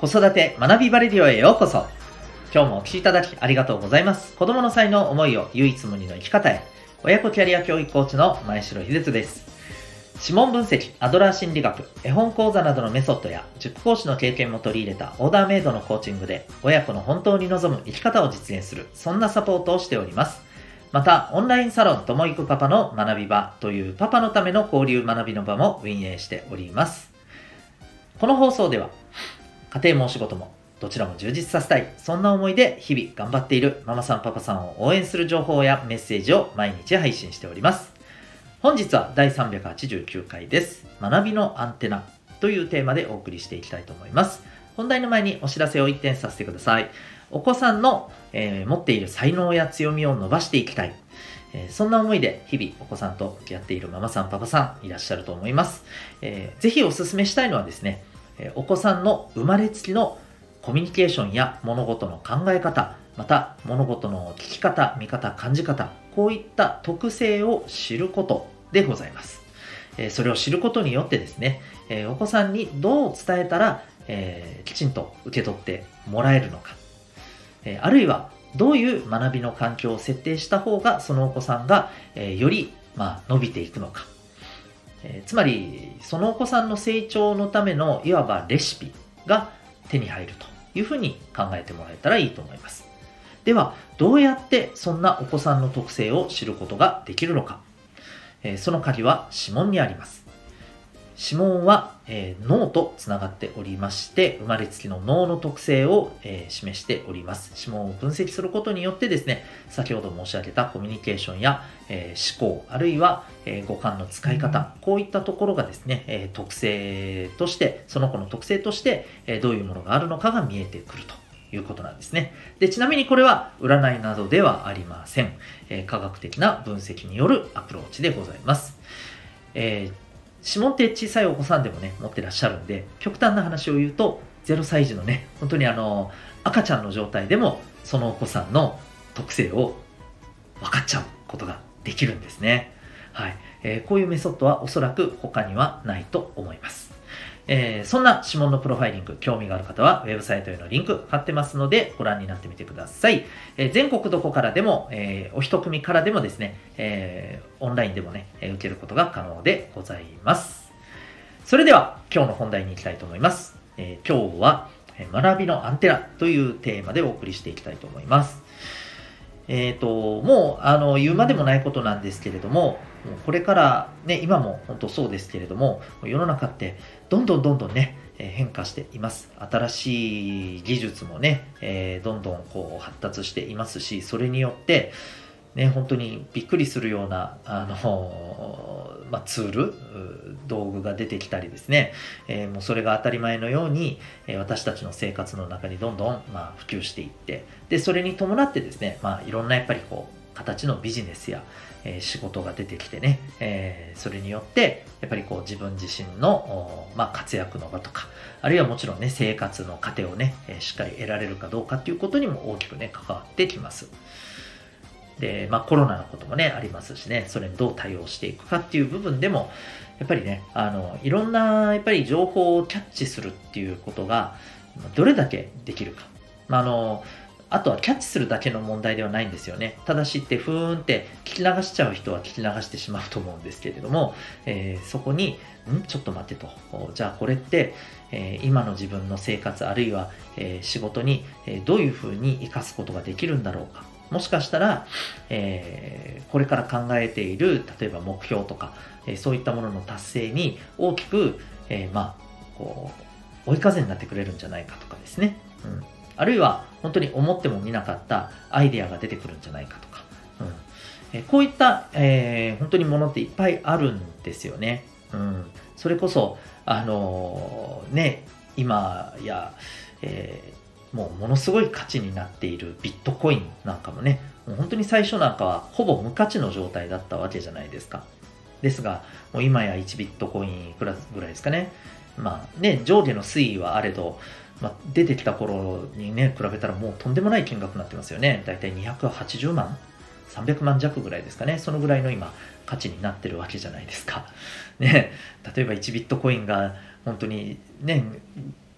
子育て学びバレディオへようこそ。今日もお聴きいただきありがとうございます。子供の才能思いを唯一無二の生き方へ。親子キャリア教育コーチの前城秀人です。指紋分析、アドラー心理学、絵本講座などのメソッドや塾講師の経験も取り入れたオーダーメイドのコーチングで親子の本当に望む生き方を実現するそんなサポートをしております。また、オンラインサロンともいくパパの学び場というパパのための交流学びの場も運営しております。この放送では、家庭もお仕事もどちらも充実させたい、そんな思いで日々頑張っているママさんパパさんを応援する情報やメッセージを毎日配信しております。本日は第389回です。学びのアンテナというテーマでお送りしていきたいと思います。本題の前にお知らせを一点させてください。お子さんの、えー、持っている才能や強みを伸ばしていきたい。えー、そんな思いで日々お子さんと向き合っているママさん、パパさんいらっしゃると思います。えー、ぜひお勧めしたいのはですね、お子さんの生まれつきのコミュニケーションや物事の考え方、また物事の聞き方、見方、感じ方、こういった特性を知ることでございます。それを知ることによってですね、お子さんにどう伝えたら、えきちんと受け取ってもらえるのか、えあるいはどういう学びの環境を設定した方がそのお子さんが、えより、ま、伸びていくのか、えつまりそのお子さんの成長のためのいわばレシピが手に入るというふうに考えてもらえたらいいと思います。ではどうやってそんなお子さんの特性を知ることができるのか、えその鍵は指紋にあります。指紋は、えー、脳とつながっておりまして、生まれつきの脳の特性を、えー、示しております。指紋を分析することによってですね、先ほど申し上げたコミュニケーションや、えー、思考、あるいは、え五感の使い方、こういったところがですね、え特性として、その子の特性として、えどういうものがあるのかが見えてくると。いうことなんですね。で、ちなみにこれは占いなどではありません。え科学的な分析によるアプローチでございます。えー指紋って小さいお子さんでもね、持ってらっしゃるんで、極端な話を言うと、0歳児のね、本当にあの、赤ちゃんの状態でも、そのお子さんの特性を分かっちゃうことができるんですね。はい。えー、こういうメソッドはおそらく他にはないと思います。えー、そんな指紋のプロファイリング、興味がある方は、ウェブサイトへのリンク貼ってますので、ご覧になってみてください。えー、全国どこからでも、えー、お一組からでもですね、えオンラインでもね、え受けることが可能でございます。それでは、今日の本題に行きたいと思います。え今日は、学びのアンテナというテーマでお送りしていきたいと思います。えっ、と、もう、あの、言うまでもないことなんですけれども、これからね、今も本当そうですけれども、世の中ってどんどんどんどんね、変化しています。新しい技術もね、えー、どんどんこう発達していますし、それによって、ね、本当にびっくりするような、あの、まあ、ツール、道具が出てきたりですね、えー、もうそれが当たり前のように、え、私たちの生活の中にどんどん、まあ、普及していって、で、それに伴ってですね、まあ、いろんなやっぱりこう、形のビジネスや、えー、仕事が出てきてね、えー、それによってやっぱりこう自分自身の、まあ、活躍の場とかあるいはもちろんね生活の糧をね、えー、しっかり得られるかどうかっていうことにも大きくね関わってきます。で、まあコロナのこともね、ありますしね、それにどう対応していくかっていう部分でも、やっぱりね、あの、いろんな、やっぱり情報をキャッチするっていうことが、どれだけできるか。まあ、あの、あとはキャッチするだけの問題ではないんですよね。ただしってふーんって聞き流しちゃう人は聞き流してしまうと思うんですけれども、えー、そこに、んちょっと待ってと。じゃあこれって、えー、今の自分の生活あるいは、えー、仕事に、えどういうふうに活かすことができるんだろうか。もしかしたら、えこれから考えている、例えば目標とか、えそういったものの達成に大きく、えまあ、こう、追い風になってくれるんじゃないかとかですね。うんあるいは本当に思ってもみなかったアイデアが出てくるんじゃないかとか、うんえこういった、えー、本当にものっていっぱいあるんですよね。うん、それこそ、あのー、ね、今や、えー、もうものすごい価値になっているビットコインなんかもね、もう本当に最初なんかはほぼ無価値の状態だったわけじゃないですか。ですが、もう今や1ビットコインいくらぐらいですかね。まあね、上下の推移はあれど、まあ、出てきた頃にね、比べたらもうとんでもない金額になってますよね。だいたい280万 ?300 万弱ぐらいですかね。そのぐらいの今、価値になってるわけじゃないですか。ね、例えば1ビットコインが本当にね、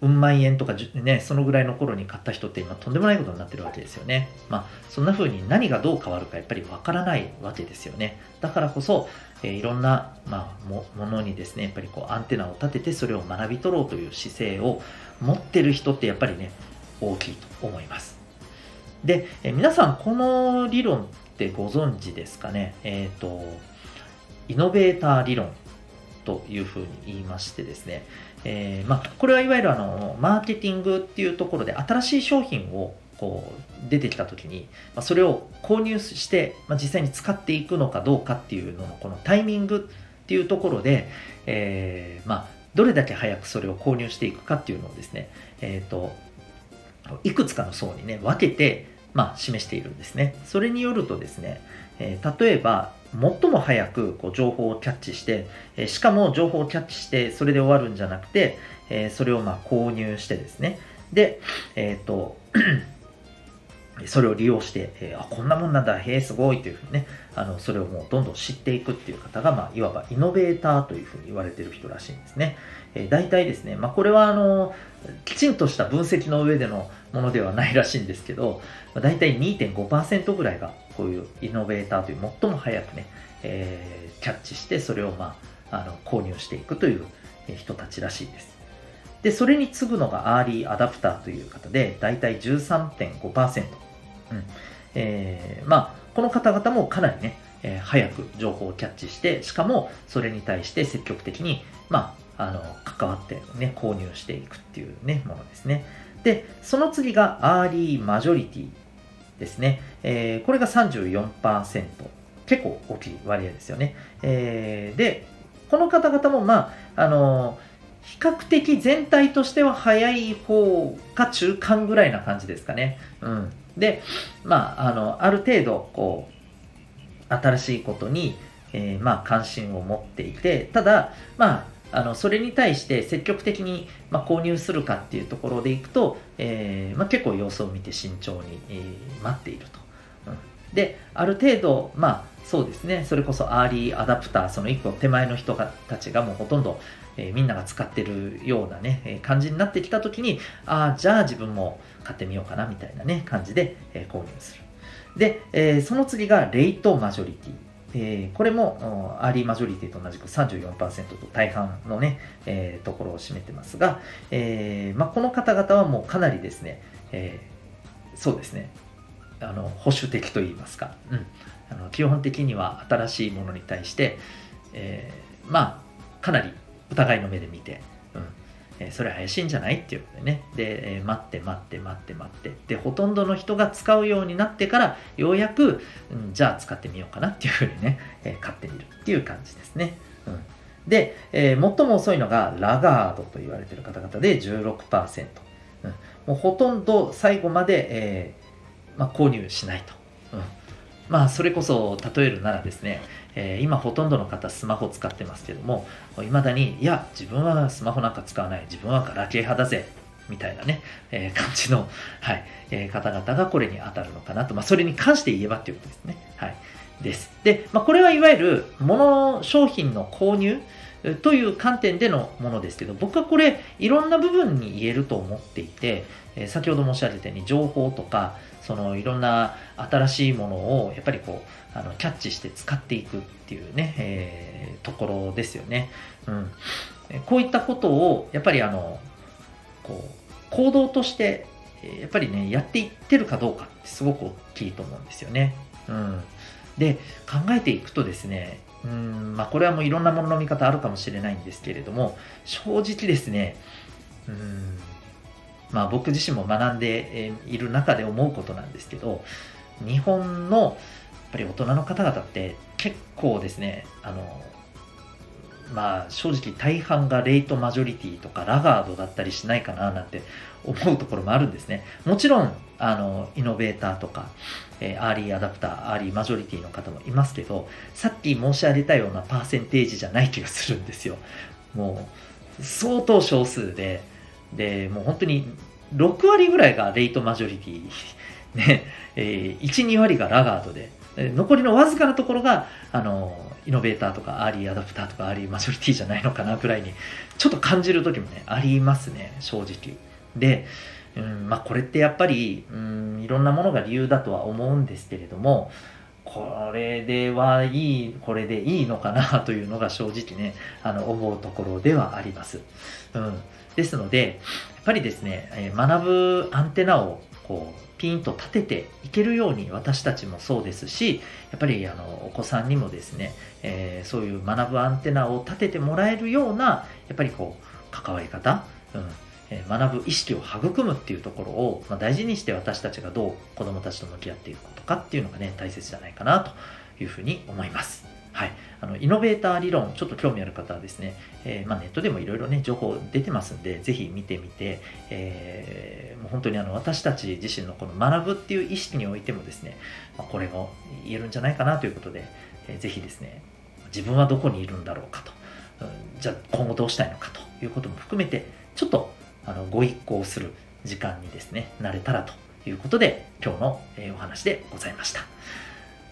うん万円とかね、そのぐらいの頃に買った人って今とんでもないことになってるわけですよね。まあ、そんな風に何がどう変わるかやっぱりわからないわけですよね。だからこそ、え、いろんな、まあ、もものにですね、やっぱりこうアンテナを立ててそれを学び取ろうという姿勢を持ってる人ってやっぱりね、大きいと思います。で、え、皆さんこの理論ってご存知ですかね？えっ、ー、と、イノベーター理論というふうに言いましてですね、えー、まあ、これはいわゆるあのマーケティングっていうところで新しい商品をこう出てきた時に、まあ、それを購入して、まあ、実際に使っていくのかどうかっていうののこのタイミングっていうところで、えー、まあ、どれだけ早くそれを購入していくかっていうのをですね、え、ー、といくつかの層にね分けて、ま、示しているんですね。それによるとですね、えー、例えば最も早くこう情報をキャッチして、えしかも情報をキャッチしてそれで終わるんじゃなくて、えそれをま購入してですねで、えっ、とそれを利用して、えー、あこんなもんなんだ、へえ、すごいというふうにね、あのそれをもうどんどん知っていくっていう方が、まあ、いわばイノベーターというふうに言われてる人らしいんですね。えー、大体ですね、まあ、これはあのきちんとした分析の上でのものではないらしいんですけど、まあ、大体2.5%ぐらいがこういうイノベーターという最も早くね、えー、キャッチしてそれを、まあ、あの購入していくという人たちらしいです。で、それに次ぐのがアーリーアダプターという方で、大体13.5%。うんえー、まあ、この方々もかなりね、えー、早く情報をキャッチして、しかもそれに対して積極的に、まあ、あの、関わってね、購入していくっていうね、ものですね。で、その次がアーリーマジョリティですね。えー、これが34%。結構大きい割合ですよね。えー、で、この方々も、まあ、あの比較的全体としては早い方か中間ぐらいな感じですかね。うん。で、まあ、あの、ある程度、こう、新しいことに、えー、まあ、関心を持っていて、ただ、まあ、あのそれに対して積極的に、まあ、購入するかっていうところでいくと、えーまあ、結構様子を見て慎重に、えー、待っていると。うん、で、ある程度、まあ、そうですね、それこそアーリーアダプター、その一個手前の人がたちがもうほとんど、えー、みんなが使ってるようなね、え感じになってきたときに、ああ、じゃあ自分も買ってみようかなみたいなね、感じで、え購入する。で、えその次がレイトマジョリティ。え、これもアーリーマジョリティと同じく34%と大半のね、え、ところを占めてますが、えまあ、この方々はもうかなりですね、えー、そうですね、あの保守的といいますか、うん、あの基本的には新しいものに対して、えー、まあかなり疑いの目で見て、うん。えー、それ怪しいんじゃないっていうことでね。で、えー、待って待って待って待って。でほとんどの人が使うようになってからようやく、うん、じゃあ使ってみようかなっていうふうにね、えー、買ってみるっていう感じですね、うん、で、えー、最も遅いのがラガードと言われている方々で16%、うん、もうほとんど最後まで、えーまあ、購入しないと、まあ、それこそ例えるならですね、えー、今ほとんどの方スマホ使ってますけども、いまだに、いや、自分はスマホなんか使わない、自分はガラケー派だぜ、みたいなね、えー、感じの、はい、えー、方々がこれに当たるのかなと、まあ、それに関して言えばということですね。はい。です。で、まあ、これはいわゆる、物、商品の購入、という観点でのものですけど、僕はこれ、いろんな部分に言えると思っていて、え、先ほど申し上げたように、情報とか、そのいろんな新しいものをやっぱりこうあのキャッチして使っていくっていうね、えー、ところですよね。うん、こういったことをやっぱりあのこう行動としてやっぱりねやっていってるかどうかってすごく大きいと思うんですよね。うん、で考えていくとですねうんまあ、これはもういろんなものの見方あるかもしれないんですけれども正直ですねうんまあ、僕自身も学んでいる中で思うことなんですけど日本のやっぱり大人の方々って結構ですねあのまあ正直大半がレイトマジョリティとかラガードだったりしないかななんて思うところもあるんですね。もちろんあのイノベーターとか、え、アーリーアダプターアーリーマジョリティの方もいますけどさっき申し上げたようなパーセンテージじゃない気がするんですよ。もう相当少数でで、もう本当に6割ぐらいがレイトマジョリティ、ね、えー、1、2割がラガードで、残りのわずかなところが、あの、イノベーターとかアーリーアダプターとかアーリーマジョリティじゃないのかなくらいにちょっと感じる時もねありますね正直。で、うんまあ、これってやっぱり、うん、いろんなものが理由だとは思うんですけれどもこれではいいこれでいいのかなというのが正直ねあの思うところではあります、うん、ですのでやっぱりですね、え学ぶアンテナをこうピンと立てていけるように私たちもそうですしやっぱりあのお子さんにもですね、えー、そういう学ぶアンテナを立ててもらえるようなやっぱりこう関わり方、うん、学ぶ意識を育むっていうところを、ま、大事にして私たちがどう子どもたちと向き合っていくことかっていうのがね大切じゃないかなというふうに思います。はい、あのイノベーター理論、ちょっと興味ある方はですね、えー、まあ、ネットでもいろいろね、情報出てますんで、ぜひ見てみて、えー、もう本当にあの私たち自身のこの学ぶっていう意識においてもですね、まあ、これも言えるんじゃないかなということで、えー、ぜひですね、自分はどこにいるんだろうかと、うん、じゃあ今後どうしたいのかということも含めて、ちょっとあのご一行する時間にですね、なれたらということで、今日のお話でございました。